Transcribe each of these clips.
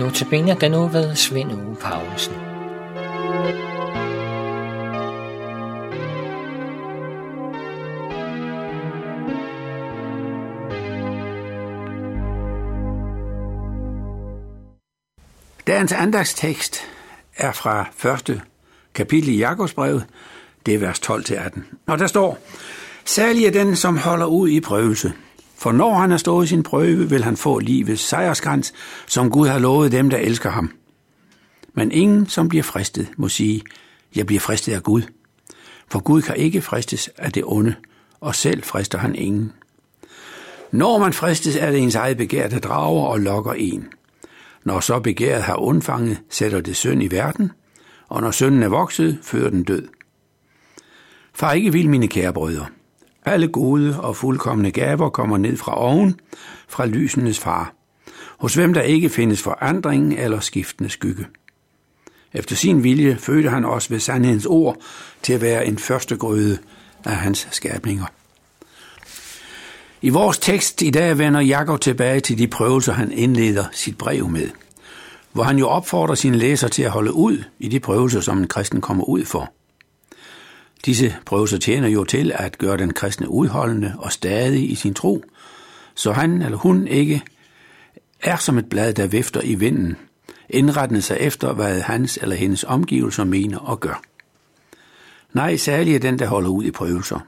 Notabene den nu ved Svend Uge Paulsen. Dagens andagstekst er fra første kapitel i Jakobsbrevet, det er vers 12-18. Og der står, Særlig er den, som holder ud i prøvelse. For når han har stået sin prøve, vil han få livets sejrskrans, som Gud har lovet dem, der elsker ham. Men ingen, som bliver fristet, må sige, jeg bliver fristet af Gud. For Gud kan ikke fristes af det onde, og selv frister han ingen. Når man fristes, er det ens eget begær, der drager og lokker en. Når så begæret har undfanget, sætter det synd i verden, og når synden er vokset, fører den død. Far ikke vil, mine kære brødre. Alle gode og fuldkommende gaver kommer ned fra oven, fra lysenes far, hos hvem der ikke findes forandring eller skiftende skygge. Efter sin vilje fødte han os ved sandhedens ord til at være en første grøde af hans skabninger. I vores tekst i dag vender Jakob tilbage til de prøvelser, han indleder sit brev med, hvor han jo opfordrer sine læser til at holde ud i de prøvelser, som en kristen kommer ud for – Disse prøvelser tjener jo til at gøre den kristne udholdende og stadig i sin tro, så han eller hun ikke er som et blad, der vifter i vinden, indrettende sig efter, hvad hans eller hendes omgivelser mener og gør. Nej, særlig er den, der holder ud i prøvelser.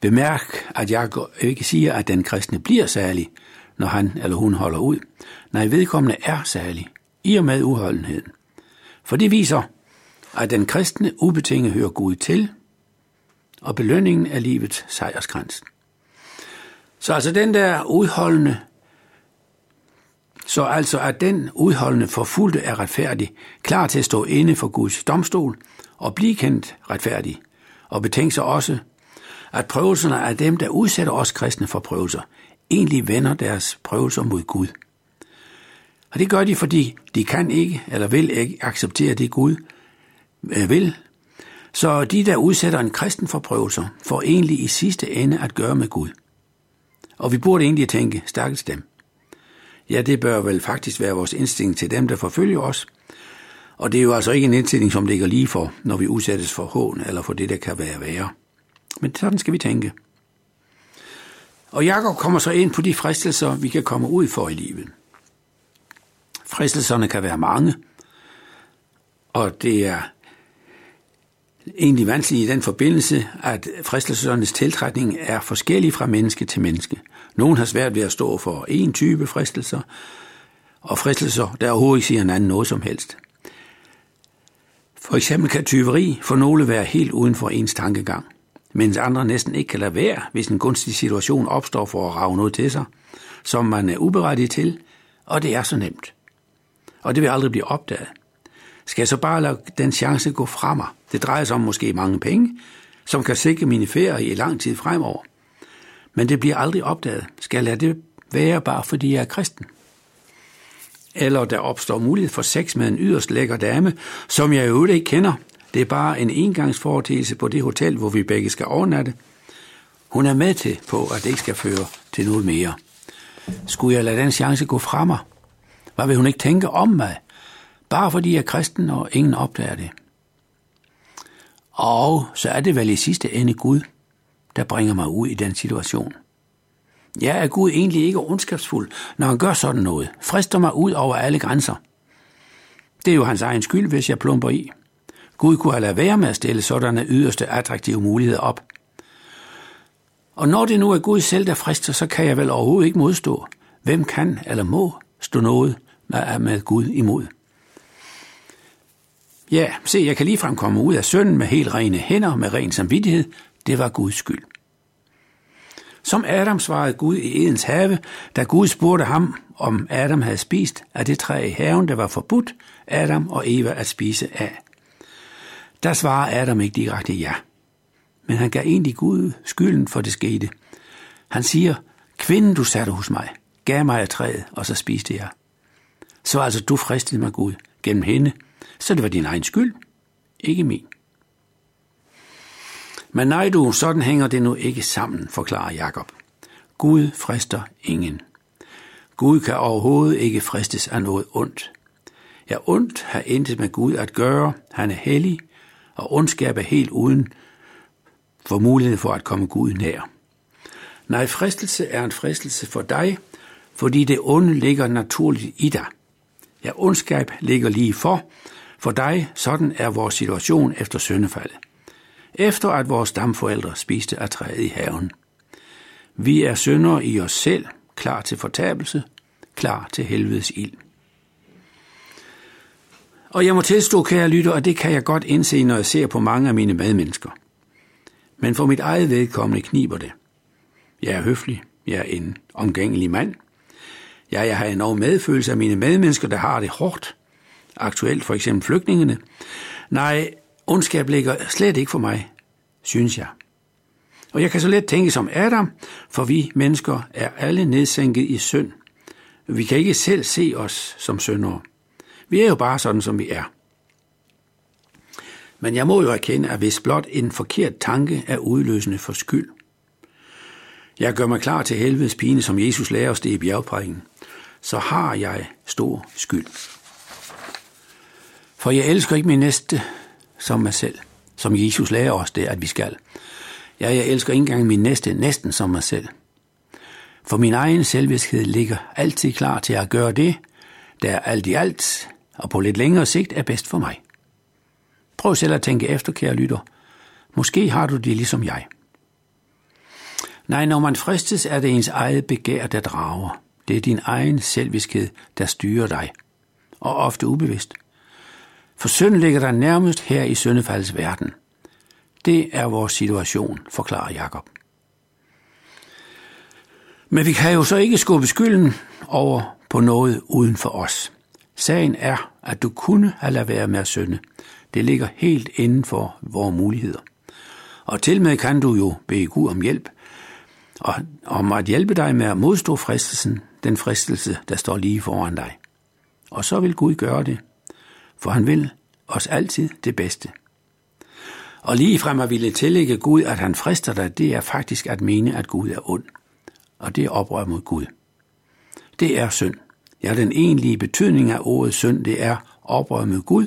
Bemærk, at jeg ikke siger, at den kristne bliver særlig, når han eller hun holder ud. Nej, vedkommende er særlig, i og med uholdenheden. For det viser, at den kristne ubetinget hører Gud til, og belønningen er livets sejrskrans. Så altså den der udholdende, så altså at den udholdende forfulgte er retfærdig, klar til at stå inde for Guds domstol og blive kendt retfærdig, og betænk sig også, at prøvelserne af dem, der udsætter os kristne for prøvelser, egentlig vender deres prøvelser mod Gud. Og det gør de, fordi de kan ikke eller vil ikke acceptere det Gud, Øh, vil. Så de, der udsætter en kristen for prøvelser, får egentlig i sidste ende at gøre med Gud. Og vi burde egentlig tænke, stakkels dem. Ja, det bør vel faktisk være vores indstilling til dem, der forfølger os. Og det er jo altså ikke en indstilling, som ligger lige for, når vi udsættes for hån eller for det, der kan være værre. Men sådan skal vi tænke. Og Jakob kommer så ind på de fristelser, vi kan komme ud for i livet. Fristelserne kan være mange, og det er egentlig vanskeligt i den forbindelse, at fristelsernes tiltrækning er forskellig fra menneske til menneske. Nogen har svært ved at stå for en type fristelser, og fristelser, der overhovedet ikke siger en anden noget som helst. For eksempel kan tyveri for nogle være helt uden for ens tankegang, mens andre næsten ikke kan lade være, hvis en gunstig situation opstår for at rave noget til sig, som man er uberettiget til, og det er så nemt. Og det vil aldrig blive opdaget. Skal jeg så bare lade den chance gå fra mig? Det drejer sig om måske mange penge, som kan sikre mine ferier i lang tid fremover. Men det bliver aldrig opdaget. Skal jeg lade det være bare fordi jeg er kristen? Eller der opstår mulighed for sex med en yderst lækker dame, som jeg jo ikke kender. Det er bare en engangsforetelse på det hotel, hvor vi begge skal overnatte. Hun er med til på, at det ikke skal føre til noget mere. Skulle jeg lade den chance gå fra mig? Hvad vil hun ikke tænke om mig? Bare fordi jeg er kristen, og ingen opdager det. Og så er det vel i sidste ende Gud, der bringer mig ud i den situation. Jeg er Gud egentlig ikke ondskabsfuld, når han gør sådan noget, frister mig ud over alle grænser. Det er jo hans egen skyld, hvis jeg plumper i. Gud kunne have lade være med at stille sådanne yderste attraktive muligheder op. Og når det nu er Gud selv, der frister, så kan jeg vel overhovedet ikke modstå. Hvem kan eller må stå noget med Gud imod? Ja, se, jeg kan ligefrem komme ud af synden med helt rene hænder, med ren samvittighed. Det var Guds skyld. Som Adam svarede Gud i Edens have, da Gud spurgte ham, om Adam havde spist af det træ i haven, der var forbudt Adam og Eva at spise af. Der svarer Adam ikke direkte ja. Men han gav egentlig Gud skylden for det skete. Han siger, kvinden du satte hos mig, gav mig af træet, og så spiste jeg. Så altså du fristede mig Gud gennem hende, så det var din egen skyld, ikke min. Men nej du, sådan hænger det nu ikke sammen, forklarer Jakob. Gud frister ingen. Gud kan overhovedet ikke fristes af noget ondt. Ja, ondt har intet med Gud at gøre. Han er hellig, og ondskab er helt uden for muligheden for at komme Gud nær. Nej, fristelse er en fristelse for dig, fordi det onde ligger naturligt i dig. Ja, ondskab ligger lige for. For dig, sådan er vores situation efter syndefaldet. Efter at vores stamforældre spiste af træet i haven. Vi er syndere i os selv, klar til fortabelse, klar til helvedes ild. Og jeg må tilstå, kære lytter, og det kan jeg godt indse, når jeg ser på mange af mine medmennesker. Men for mit eget vedkommende kniber det. Jeg er høflig, jeg er en omgængelig mand, Jeg, jeg har enorm medfølelse af mine medmennesker, der har det hårdt. Aktuelt for eksempel flygtningene. Nej, ondskab ligger slet ikke for mig, synes jeg. Og jeg kan så let tænke som Adam, for vi mennesker er alle nedsænket i synd. Vi kan ikke selv se os som syndere. Vi er jo bare sådan, som vi er. Men jeg må jo erkende, at hvis blot en forkert tanke er udløsende for skyld. Jeg gør mig klar til helvedes pine, som Jesus lærer os det i bjergprædiken så har jeg stor skyld. For jeg elsker ikke min næste som mig selv, som Jesus lærer os det, at vi skal. Ja, jeg elsker ikke engang min næste næsten som mig selv. For min egen selvvidskhed ligger altid klar til at gøre det, der alt i alt og på lidt længere sigt er bedst for mig. Prøv selv at tænke efter, kære lytter. Måske har du det ligesom jeg. Nej, når man fristes, er det ens eget begær, der drager. Det er din egen selviskhed, der styrer dig, og ofte ubevidst. For synd ligger der nærmest her i syndefaldets verden. Det er vores situation, forklarer Jakob. Men vi kan jo så ikke skubbe skylden over på noget uden for os. Sagen er, at du kunne have ladet være med at synde. Det ligger helt inden for vores muligheder. Og til med kan du jo bede Gud om hjælp, og om at hjælpe dig med at modstå fristelsen, den fristelse, der står lige foran dig. Og så vil Gud gøre det, for han vil os altid det bedste. Og lige frem at ville tillægge Gud, at han frister dig, det er faktisk at mene, at Gud er ond. Og det er oprør mod Gud. Det er synd. Ja, den egentlige betydning af ordet synd, det er oprør mod Gud.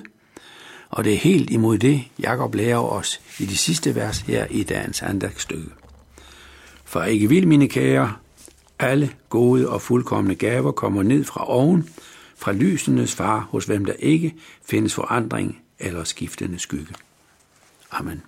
Og det er helt imod det, Jakob lærer os i de sidste vers her i dagens andagsstykke. For ikke vil, mine kære, alle gode og fuldkommende gaver kommer ned fra oven, fra lysenes far, hos hvem der ikke findes forandring eller skiftende skygge. Amen.